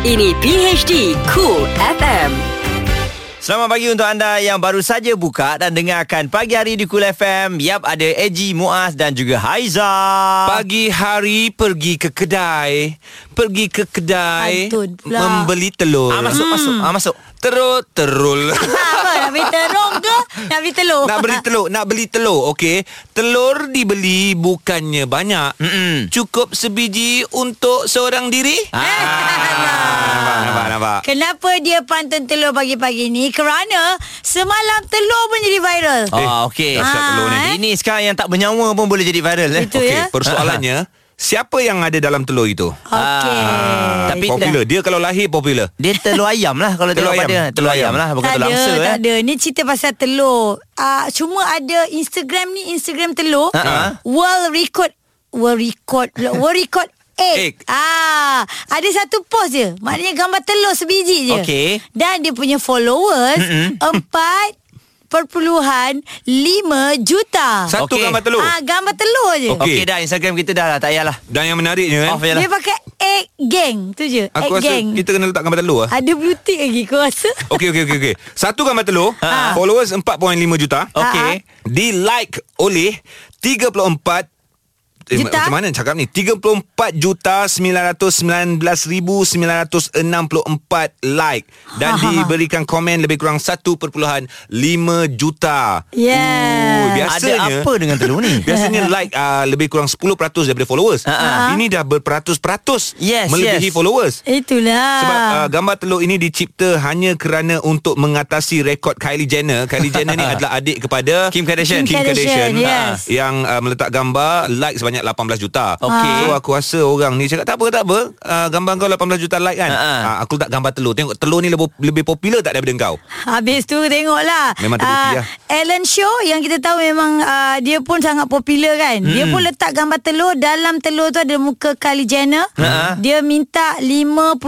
Ini PHD Cool FM Selamat pagi untuk anda yang baru saja buka dan dengarkan pagi hari di Cool FM. Yap, ada Eji, Muaz dan juga Haiza. Pagi hari pergi ke kedai Pergi ke kedai. Membeli telur Ah, masuk, masuk. Ah, masuk. Terus terul Apa nak beli terong ke Nak beli telur Nak beli telur Nak beli telur Okey Telur dibeli Bukannya banyak Mm-mm. Cukup sebiji Untuk seorang diri Ah. Nampak nampak nampak Kenapa dia pantun telur pagi-pagi ni Kerana Semalam telur pun jadi viral Oh, okey. dahsyat telur ni. Ah, eh? Ini sekarang yang tak bernyawa pun boleh jadi viral. Eh? Itu Okey ya Persoalannya Siapa yang ada dalam telur itu? Okey Ah, tapi Popular Dia kalau lahir popular Dia telur ayam lah kalau Telur ayam. pada. Telur Telur ayam ayam. lah. Bukan tak telur ada, angsa. tak eh. ada. Ni cerita pasal telur. Uh, cuma ada Instagram ni, Instagram telur. Ha-ha. World record. World record. World record egg. Egg. Ah, ada satu post je. Maknanya gambar telur sebiji je. Okey. Dan dia punya followers lima juta. Satu Okey. gambar telur Ah, gambar telur je. Okey. Okey dah Instagram kita dah lah. Tak payahlah. Dan yang menariknya eh, Off je lah. Dia pakai egg gang. Tu je. Aku egg rasa gang. kita kena letak gambar telur ah. Ada blue tick lagi kau rasa? Okey okey okey okey. Satu gambar telur, Ha. followers 4.5 juta. Okey. Di like oleh 34 eh, Juta? Macam mana cakap ni 34 juta 919,964 like Dan diberikan komen lebih kurang 1.5 juta Yeah. Oh, Biasanya Ada apa dengan telur ni? Biasanya like uh, lebih kurang 10% daripada followers Ha-ha. Ini dah berperatus-peratus Yes, Melebihi yes. followers Itulah. sebab uh, gambar telur ini dicipta hanya kerana untuk mengatasi rekod Kylie Jenner. Kylie Jenner ni adalah adik kepada Kim Kardashian. Kim Kardashian, yes. uh, yang uh, meletak gambar like sebanyak 18 juta. Okey. So aku rasa orang ni cakap tak apa tak apa. Uh, gambar kau 18 juta like kan. Ha. Uh, aku letak gambar telur. Tengok telur ni lebih lebih popular tak daripada kau. Habis tu tengoklah Memang terbukti lah. Ellen Show yang kita tahu memang uh, Dia pun sangat popular kan hmm. Dia pun letak gambar telur Dalam telur tu ada muka Kylie Jenner Ha. Dia minta 51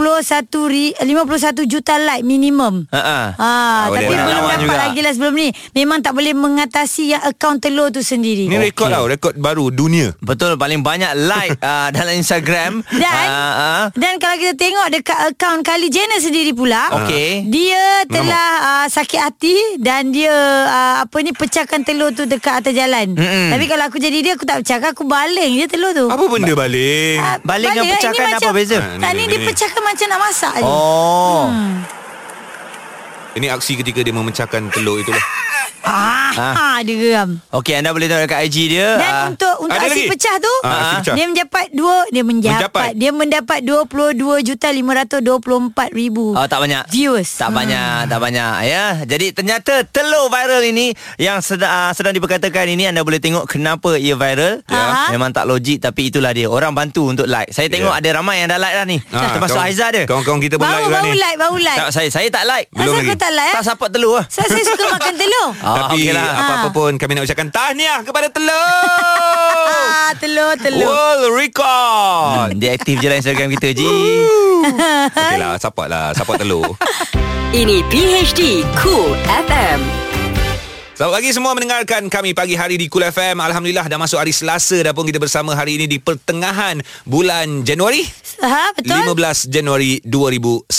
ri, 51 juta like minimum Ha-ha. Ha, Ah, tapi lah. belum dapat juga. lagi lah sebelum ni Memang tak boleh mengatasi yang akaun telur tu sendiri Ni rekod tau, rekod baru dunia. Betul paling banyak like uh, dalam Instagram. Dan uh, uh, Dan kalau kita tengok dekat akaun Kylie Jenner sendiri pula Okey. Dia telah uh, sakit hati Dan dia uh, Apa ni Pecahkan telur tu dekat atas jalan Mm-mm. Tapi kalau aku jadi dia Aku tak pecahkan Aku baling je telur tu Apa benda baling? Ah, Baling dengan lah. pecahkan apa beza? Ah, Tak ni, ni, ni, dia ni. pecahkan macam nak masak je Oh. Hmm. Ini aksi ketika dia memecahkan telur itulah. Ah, Ah. ah. dia geram Okey, anda boleh tengok dekat IG dia. Dan ah, untuk untuk ada aksi lagi? pecah tu Ah, aksi pecah. Dia mendapat dua Dia mendapat, Mendapat. Dia mendapat 22 juta 524 ribu Oh tak banyak Viewers Tak Hmm. banyak Tak banyak ya Jadi ternyata Telur viral ini Yang sedang, uh, sedang diperkatakan ini Anda boleh tengok Kenapa ia viral Ya. Memang tak logik Tapi itulah dia Orang bantu untuk like Saya tengok Ya. ada ramai yang dah like dah ni Ah, Termasuk kawan- Aizah dia Kawan-kawan kita pun Baru like juga baru ni. like Baru like tak, saya, saya tak like Belum Asal lagi. kau tak like eh? Tak support telur lah Saya, saya suka makan telur Ah, Tapi okey lah. apa-apa pun kami nak ucapkan tahniah kepada telur. Ah, telur, telur. World record. hmm, Dia aktif je lah Instagram kita Ji Okey lah, support lah, support telur. Ini PHD Cool FM. Selamat pagi semua mendengarkan kami pagi hari di Kul FM. Alhamdulillah dah masuk hari Selasa dah pun kita bersama hari ini di pertengahan bulan Januari. Ha, betul? 15 Januari 2019.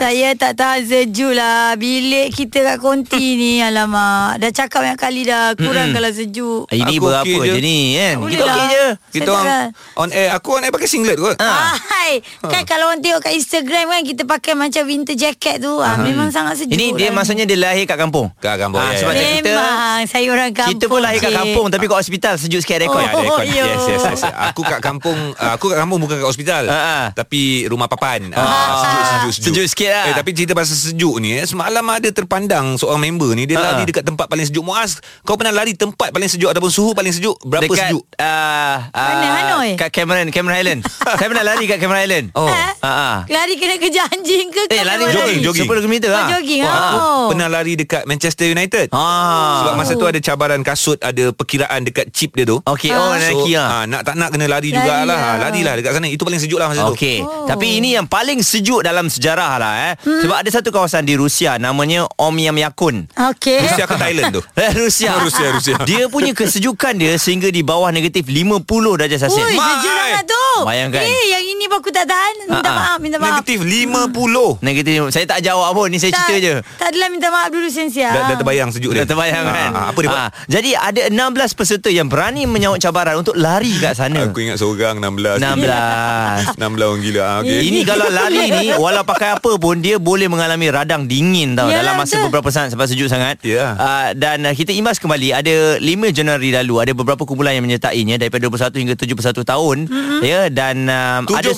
Saya tak tahan sejuk lah Bilik kita kat konti ni Alamak Dah cakap banyak kali dah Kurangkanlah sejuk Ini Aku berapa okey je. je ni kan Tak Kita okey je Kita orang takkan. on air Aku on air pakai singlet kot. Ah. Hai Kan kalau orang tengok kat Instagram kan Kita pakai macam winter jacket tu ah, Memang sangat sejuk Ini dia lah. maksudnya dia lahir kat kampung Kat kampung, Ah, ya, Sebab ya. kita Memang Saya orang kampung Kita pun lahir kat kampung Tapi kat hospital sejuk sikit rekod Ya, ada Oh, aircon. yo. Yes, yes, yes. Aku kat kampung, uh, aku kat kampung bukan kat hospital. Ah, ah. Tapi rumah papan. Ah. Uh, sejuk, sejuk, sejuk. Sejuk sikit lah. Eh, tapi cerita pasal sejuk ni, eh, semalam ada terpandang seorang member ni, dia Ah. lari dekat tempat paling sejuk. Muaz, kau pernah lari tempat paling sejuk ataupun suhu paling sejuk? Berapa dekat, sejuk? Uh, Mana, Hanoi? Kat Cameron Cameron Highland Saya pernah lari kat Cameron Highland Oh. Ah, ah. Lari kena kejar anjing ke Eh lari jogging, jogging. 10 km Oh, lah jogging Wah, oh. aku pernah lari dekat Manchester United. Ah. Sebab masa tu ada cabaran kasut, ada perkiraan dekat chip dia tu. Okey, oh Ah. Nike lah. ah, nak tak nak kena lari, Lari jugalah. lah. Ah, Larilah dekat sana. Itu paling sejuk lah masa tu. Okey. Oh. Tapi ini yang paling sejuk dalam sejarah lah eh. Hmm. Sebab ada satu kawasan di Rusia namanya Oymyakon. Okey Rusia ke Thailand tu? Eh, Rusia. Rusia, Rusia. Dia punya kesejukan dia sehingga di bawah negatif 50 darjah Ui, Celsius. Mai. sejuk sangat tu Bayangkan. Eh, yang ini pun aku tak tahan Minta Ah, maaf, minta maaf Negatif 50. Negatif. Saya tak jawab pun. Ni saya cerita je. Tak adalah minta maaf dulu Sensia Dah, dah terbayang sejuk dia. Dah terbayang kan Ah, apa dia buat? Ah, Jadi ada 16 peserta Yang berani menyawat cabaran Untuk lari kat sana Aku ingat seorang 16. 16 16 orang gila. Ah, okay. Ini kalau lari ni Walau pakai apa pun Dia boleh mengalami radang dingin tau Yalah, Dalam masa betul. beberapa saat Sebab sejuk sangat Ya. uh, Dan uh, kita imbas kembali Ada 5 Januari lalu Ada beberapa kumpulan yang menyertainya Daripada 21 hingga 71 tahun mm-hmm. Ya Dan um, 71? ada,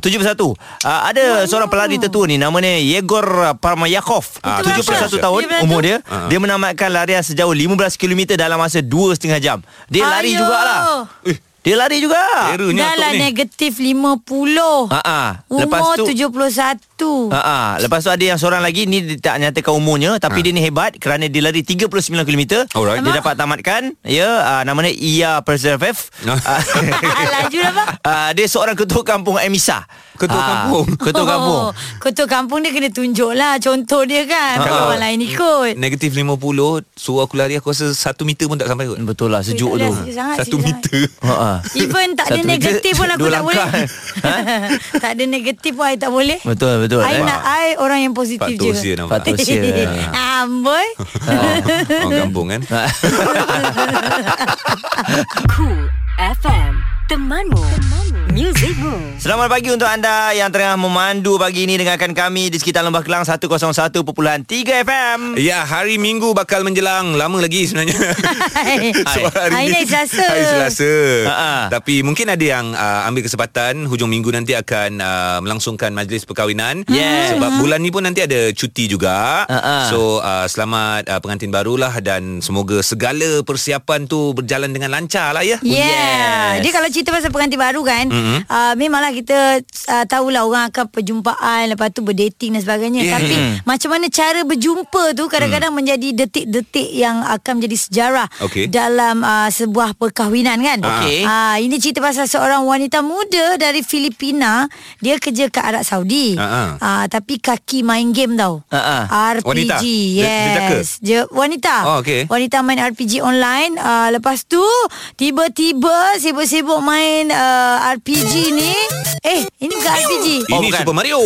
71 uh, Ada seorang pelari tertua ni Namanya Yegor Parmayakov Ah, 71 Syah. tahun Dia umur dia Ah. Dia menamatkan larian sejauh 15 km Dalam masa 2,5 jam Dia lari Ayo. jugalah Eh, Dia lari juga Teranya Dah lah ni. negatif 50 Ha ah. Umur Lepas tu 71 Ha ah. Lepas tu ada yang seorang lagi ni dia tak nyatakan umurnya tapi Ha. dia ni hebat kerana dia lari 39 km. Alright. Dia dapat tamatkan ya uh, namanya Ia Preservev. Ah. Laju lah bang Uh, dia seorang ketua kampung Emisa. Ketua Ah, kampung? Ketua kampung. oh, Ketua kampung dia kena tunjuk lah Contoh dia kan Kalau orang lain ikut Negatif 50 Suruh aku lari Aku rasa 1 meter pun tak sampai kot Betul lah sejuk tu. boleh, sejuk sangat, 1 sejuk sangat. meter Ha ah. Even tak ada Satu negatif pun aku tak boleh. Ha? Tak ada negatif pun I tak boleh Betul betul. I eh. nak I orang yang positif Pak je Tosia nampak Pak Tosia. Amboi Orang kampung kan Cool FM. Temanmu. Musicmu. Selamat pagi untuk anda yang tengah memandu pagi ini dengarkan kami di sekitar Lembah Kelang 101.3 FM. Ya, hari Minggu bakal menjelang lama lagi sebenarnya. Sebab Hari ni Selasa. Hari Selasa. Ha-ha. Tapi mungkin ada yang uh, ambil kesempatan hujung minggu nanti akan uh, melangsungkan majlis perkahwinan. Yes. Sebab bulan ni pun nanti ada cuti juga. Ha-ha. So, uh, selamat uh, pengantin barulah dan semoga segala persiapan tu berjalan dengan lancar lah ya. Yeah. Yes. Dia kalau cerita pasal pengantin baru kan, mm-hmm. uh, memanglah kita uh, tahulah orang akan perjumpaan, lepas tu berdating dan sebagainya. Yeah. Tapi Mm-hmm. macam mana cara berjumpa tu kadang-kadang menjadi detik-detik yang akan menjadi sejarah Okey. dalam uh, sebuah perkahwinan kan. Okey. Uh, ini cerita pasal seorang wanita muda dari Filipina. Dia kerja kat Arab Saudi. Ha-ha. Uh, tapi kaki main game tau. Ha-ha. RPG. Wanita? Yes. dia? Dia wanita. Oh, okey. Wanita main RPG online uh, Lepas tu Tiba-tiba Sibuk-sibuk main uh, RPG ni Eh ini bukan RPG Ini Oh, bukan. Super Mario.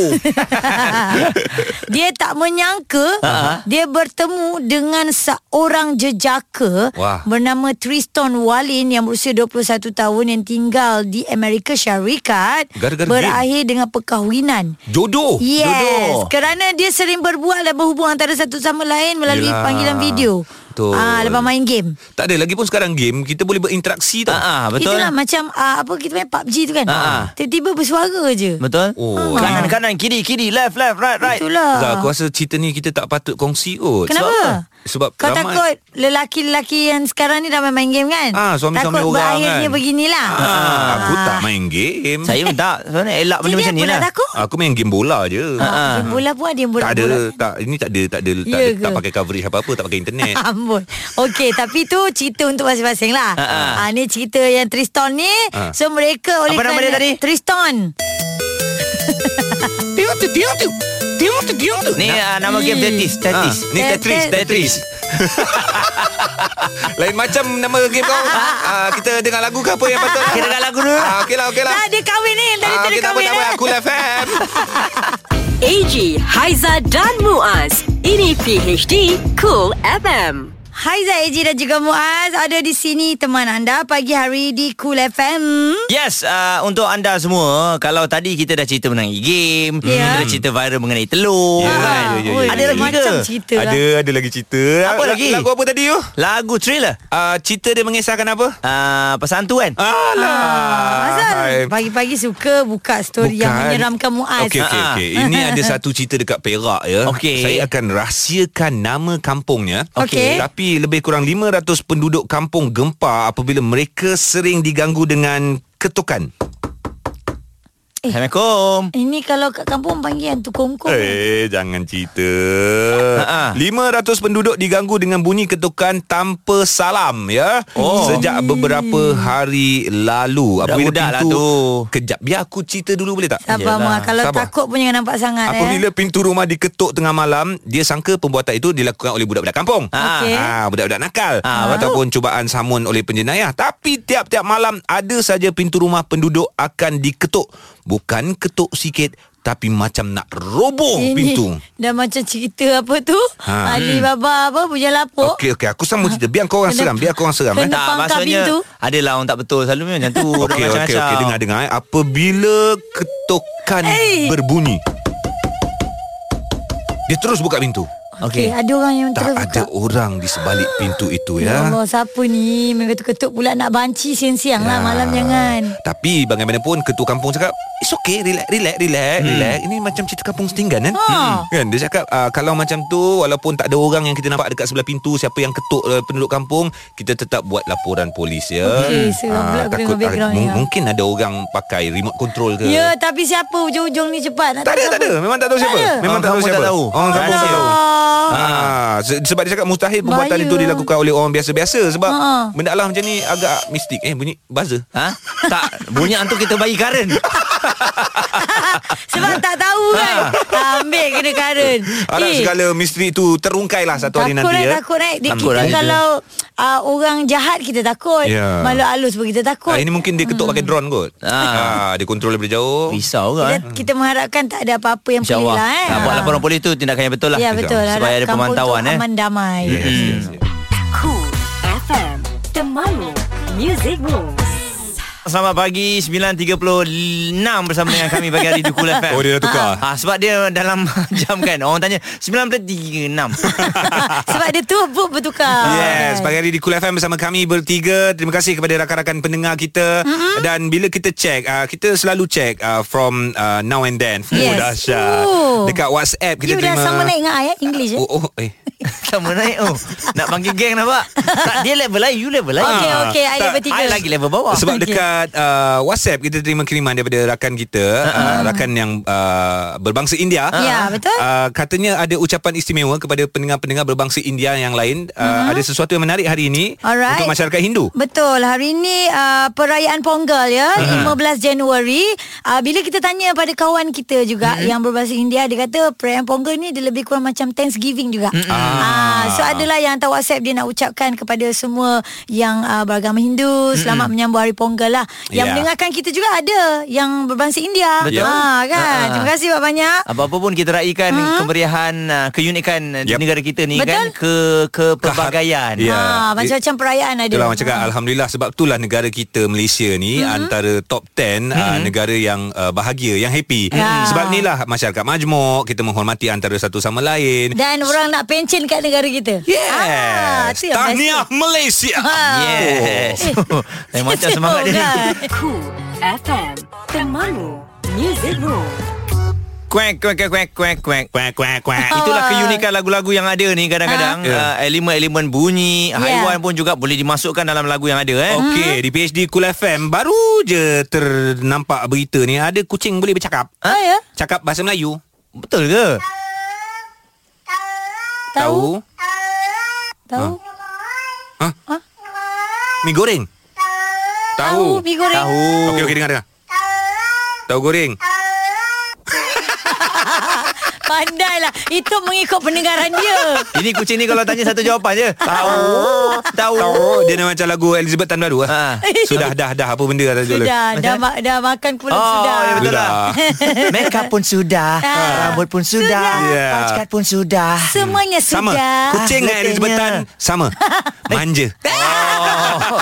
Dia tak menyangka Ha-ha. Dia bertemu dengan seorang jejaka Wah. Bernama Tristan Walin Yang berusia 21 tahun Yang tinggal di Amerika Syarikat Gara-gara Berakhir dengan perkahwinan Jodoh. Yes Jodoh. Kerana dia sering berbual dan berhubung antara satu sama lain Melalui Yelah. panggilan video Betul. Ah, Lepas main game Tak ada lagi pun sekarang game kita boleh berinteraksi tau. Ah, ah, betul. Itulah macam uh, Apa kita main PUBG tu kan Ah, ah. Tiba-tiba bersuara je Betul? Oh. Kanan kanan kiri kiri left left right right. Itulah Zah, aku rasa cerita ni kita tak patut kongsi kot. Kenapa? Sebab apa? Sebab Kau ramai, takut lelaki-lelaki yang sekarang ni dah main game kan? Ah, suami-suami takut orang berakhirnya kan. beginilah. Ah, aku tak main game. Saya pun tak. Sebenarnya elak benda macam ni lah. takut? Aku main game bola je. Ah, game bola pun ada yang bola tak ada tak ini tak ada tak ada tak, Ya ada, tak pakai coverage apa-apa, tak pakai internet. Ambon Okey Tapi tu cerita untuk masing-masing lah Ha, ha. ah, Ni cerita yang Tristan ni Ha. So mereka oleh Apa nama dia kerana- tadi? Tristan Ni uh, nama game Tetris, Tetris. Ah, ni Tetris, Tetris. Lain macam nama game kau. Ah, kita dengar lagu ke apa yang patut? Kita dengar lagu dulu. Ah, okeylah, okeylah. Dah dia kahwin ni Tadi Ah, tu dia okey, tak apa, kahwin eh. Aku FM. AG, Haiza dan Muaz. Ini PHD Cool FM. Haiza Eji dan juga Muaz Ada di sini teman anda Pagi hari di Cool FM Yes, uh, untuk anda semua, kalau tadi kita dah cerita mengenai game, Ya. kita dah cerita viral mengenai telur, Ya, kan? ya, ya, ada lagi ke? Macam cerita lah Ada ada lagi cerita. Apa La- lagi? Lagu apa tadi tu? Lagu thriller. Ah, cerita dia mengisahkan apa? Uh, pasal hantu kan? Alah. Azal Pagi-pagi suka buka story yang Bukan. menyeramkan Muaz Okey okey Ah, ah. okey. Ini ada satu cerita dekat Perak ya. Okey. Saya akan rahsiakan nama kampungnya. Okey. Tapi lebih kurang 500 penduduk kampung gempar apabila mereka sering diganggu dengan ketukan. Eh. Assalamualaikum. Ini kalau kat kampung panggil hantu kongkong Eh, jangan cerita. Ha-ha. 500 penduduk diganggu dengan bunyi ketukan tanpa salam ya. Oh. Sejak beberapa hari lalu. Apabila lah pintu tu. Kejap, biar aku cerita dulu boleh tak? Sabar. Muaz Kalau Sabar. takut pun jangan nampak sangat Apabila eh. pintu rumah diketuk tengah malam, dia sangka perbuatan itu dilakukan oleh budak-budak kampung. Ah. Okey. Ah, budak-budak nakal Ah, ataupun cubaan samun oleh penjenayah. Tapi tiap-tiap malam ada saja pintu rumah penduduk akan diketuk. Bukan ketuk sikit tapi macam nak roboh Ini pintu. Dah macam cerita apa tu Ha. Ali Baba apa Punya lapuk Okey okey aku sambung cerita biar kau orang seram biar kau orang seram eh. Tak, maksudnya pintu. adalah orang tak betul selalu macam tu. Okey okey okey dengar dengar eh. Apabila ketukan Eh. berbunyi dia terus buka pintu. Okey Okey. ada orang yang Tak terus ada orang di sebalik pintu itu Ya ya. Allah siapa ni Main ketuk-ketuk pula Nak banci siang-siang lah Ya. Malam jangan Tapi bagaimanapun ketua kampung cakap It's okay relax relax relax hmm. relax Ini macam cerita kampung setinggan kan Ha. Kan dia cakap uh, Kalau macam tu Walaupun tak ada orang yang kita nampak Dekat sebelah pintu Siapa yang ketuk uh, penduduk kampung Kita tetap buat laporan polis ya Okey, pula aku dengar background ni, ha. Mungkin ada orang pakai remote control ke Ya tapi siapa ujung-ujung ni cepat Nak Tak ada tahu tak ada siapa? Memang tak tahu siapa ada? Memang tak tahu kampung tak siapa tahu. Orang kampung tak tahu Allah Ah, se- sebab dia cakap mustahil perbuatan Bahaya. itu dilakukan oleh orang biasa-biasa sebab Ha. benda alam macam ni agak mistik. Eh bunyi buzzer. Ha? Tak, bunyi hantu kita bagi karen. Sebab tak tahu kan Ambil kena karen Harap Eh, segala misteri itu terungkai lah satu hari Takut nanti eh, ya. takut eh. Dia, Takut kita lah kalau uh, orang jahat kita takut. Ya. Malu halus pun kita takut. Ah, ini mungkin dia ketuk pakai drone kot. Ah. dia kontrol daripada jauh. Risau kan? kita, kita mengharapkan tak ada apa-apa yang pelik InsyaAllah. lah eh. Nak buat laporan polis tu tindakan yang betul lah. Ya betul. Supaya Harap ada kampung pemantauan tu eh. Aman damai. Yes, yes, yes. Cool FM. Temanmu. Music Moves. Selamat pagi 9.36 bersama dengan kami pagi hari di Cool FM. Oh, dia dah tukar. Ha, sebab dia dalam jam kan. Orang tanya 9.36. Sebab dia tu pun bertukar. Yes, pagi hari di Cool FM bersama kami bertiga. Terima kasih kepada rakan-rakan pendengar kita. Mm-hmm. Dan bila kita check, uh, kita selalu check uh, from uh, now and then. Oh, Yes. dahsyat. Oh. Dekat WhatsApp kita You dah terima. sama naik dengan I eh? English eh? Oh, oh, eh. Sama naik oh. Nak panggil geng nampak? Tak dia level lain, you level lain. Okey, okey. I tak, level tiga. I lagi level bawah. Sebab Okey. dekat uh, WhatsApp kita terima kiriman daripada rakan kita, uh, rakan yang uh, berbangsa India. Ya, betul. Uh, katanya ada ucapan istimewa kepada pendengar-pendengar berbangsa India yang lain. Uh, Ada sesuatu yang menarik hari ini Alright. untuk masyarakat Hindu. Betul. Hari ini uh, perayaan Pongal ya, uh 15 Januari. Uh, bila kita tanya pada kawan kita juga Hmm. yang berbahasa India, dia kata perayaan Pongal ni dia lebih kurang macam Thanksgiving juga. Ah. so adalah yang hantar WhatsApp dia nak ucapkan kepada semua yang uh, beragama Hindu selamat menyambut hari Pongal lah. Yang Ya. mendengarkan kita juga ada yang berbangsa India. Betul. Ah, kan. Ah. Terima kasih banyak-banyak. Apa-apa pun kita raikan kemeriahan, uh, keunikan di Yep. negara kita ni Betul. kan ke ke pelbagaian. Ya. Ah, macam-macam perayaan ada. Itulah orang cakap Alhamdulillah Sebab itulah negara kita Malaysia ni mm-hmm. Antara top 10 mm-hmm. uh, Negara yang uh, bahagia Yang happy Ya. Sebab inilah Masyarakat majmuk Kita menghormati Antara satu sama lain Dan orang nak pencen kat negara kita. Ah, Yes yang Tahniah Malaysia Yes. Lain macam semangat dia. Kan? Cool FM Temanmu Music Room Kuek kuek kuek kuek kuek kuek. Kuek kuek Itulah keunikan lagu-lagu yang ada ni kadang-kadang Ah. uh, elemen-elemen bunyi, Ya. haiwan pun juga boleh dimasukkan dalam lagu yang ada eh. Okey, di PhD Cool FM baru je ternampak berita ni ada kucing boleh bercakap. Ah, ya? Cakap bahasa Melayu. Betul ke? Tahu? Tahu? Ha? Mi goreng. Tahu. Mi goreng. Tahu. Okey okey dengar dengar. Tahu goreng. Pandai lah. Itu mengikut pendengaran dia. Ini kucing ni kalau tanya satu jawapan je. Tahu. Tahu. Tahu. Dia nak macam lagu Elizabeth Tan baru Ha. ah. Sudah dah dah apa benda dah Sudah. Dah, ma- dah makan pula Oh, sudah. ya betul Sudah. lah. Makeup pun sudah, Ah. rambut pun sudah, Sudah. pajkat pun sudah. Semuanya Sama. sudah. Kucing dengan. Elizabeth Tan sama. Manja. Oh.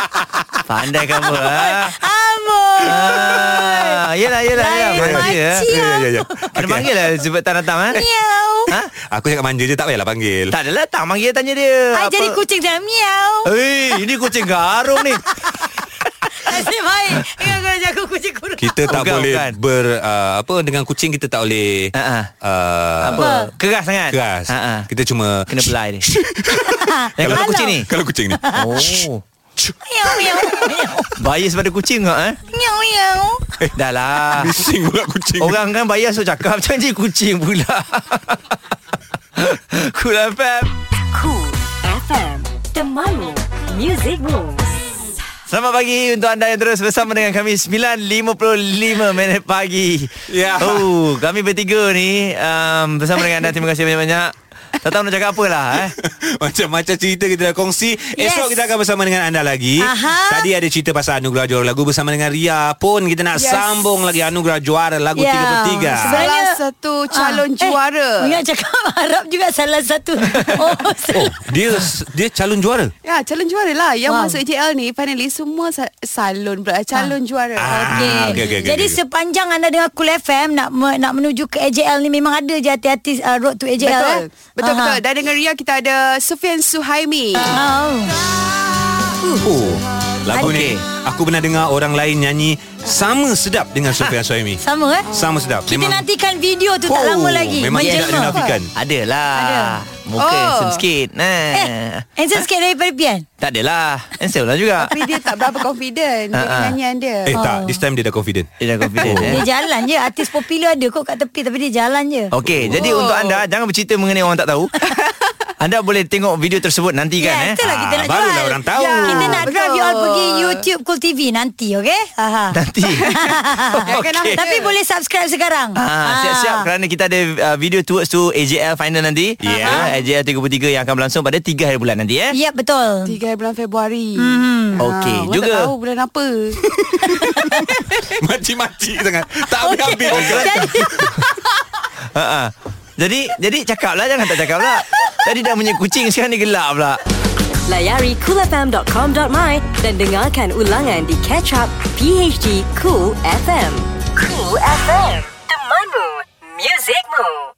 Pandai kamu ah. Amboi. Ah, yelah yelah yelah. Lain macam. eh. Ya ya ya. Kena panggil lah Sebab tak datang eh? Miau. Ha? Aku cakap manja je tak payahlah panggil. Tak adalah tak Panggil tanya dia I jadi kucing dah miau. Eh, ini kucing garung ni. Nasib baik. Ingat kau jaga kucing kurus. Kita tak Bukan, boleh bukan. ber uh, apa dengan kucing kita tak boleh Ha, ha. uh, Apa? Keras sangat. keras. Ha, ha. Kita cuma Kena belai dia. Kalau kucing ni. kalau kucing ni. Oh. Miau, miau, miau. Bias pada kucing tak eh? Miau, miau. Dah lah. Bising pula kucing. Orang kan bias so cakap macam ni kucing pula. cool FM. Cool FM Temanmu Music Room Selamat pagi untuk anda yang terus bersama dengan kami 9.55 minit pagi. Ya. Oh, kami bertiga ni um, bersama dengan anda. Terima kasih banyak-banyak. Tak tahu nak cakap apa lah eh. Macam-macam cerita kita dah kongsi Yes. Esok kita akan bersama dengan anda lagi Aha. Tadi ada cerita pasal Anugerah Juara Lagu Bersama dengan Ria pun Kita nak Yes. sambung lagi Anugerah Juara Lagu Ya. 3 per 3 Sebenarnya- Salah satu calon Ah, juara. Eh, ingat cakap Arab juga salah satu. Oh, Oh salah. dia dia calon juara Ya, calon juara lah. Yang Wow. masuk JL ni, finally semua sa- salon pula. Calon juara. Ah, Okey. okey, okey, okey, Jadi okey. sepanjang anda dengar Cool FM nak me, nak menuju ke AJL ni memang ada je hati-hati uh, road to AJL Betul. eh. Betul, Aha. betul. Dan dengan Ria kita ada Sufian Suhaimi. Oh. Oh Lagu Okey. ni Aku pernah dengar orang lain nyanyi Sama sedap dengan Sofian Suhaimi Sama eh? Sama sedap Kita nantikan video tu tak Oh, lama lagi. Memang tidak dinafikan Adalah. Ada. Muka Oh. handsome sikit. Nah. Eh, handsome sikit daripada Pian. Tak adalah. Handsome lah juga. Tapi dia tak berapa confident Ah, dengan ah. nyanyian dia. Eh tak This time dia dah confident Dia dah confident eh. Dia jalan je Artis popular ada kot kat tepi Tapi dia jalan je Okey, jadi Oh. untuk anda jangan bercerita mengenai orang tak tahu. anda boleh tengok video tersebut nanti kan Ya, eh. itulah kita Ah, nak barulah jual orang tahu. Ya. Kita nak Betul. drive you all pergi YouTube Cool TV nanti okey? Aha. Nanti. okay. Tapi boleh subscribe sekarang Ah, siap-siap kerana kita ada uh, video towards to AJL final nanti. Ya. Ah, AJL 33 yang akan berlangsung pada 3 hari bulan nanti eh. Ya betul 3 bulan Februari. Hmm. Okey, orang juga tak tahu bulan apa. Mati-mati sangat Tak habis-habis Jadi Ha ah. Jadi jadi cakap lah Jangan tak cakap lah. Tadi dah punya kucing Sekarang ni gelap pula. Layari coolfm.com.my Dan dengarkan ulangan di Catch Up PHD Cool FM Cool FM Temanmu Muzikmu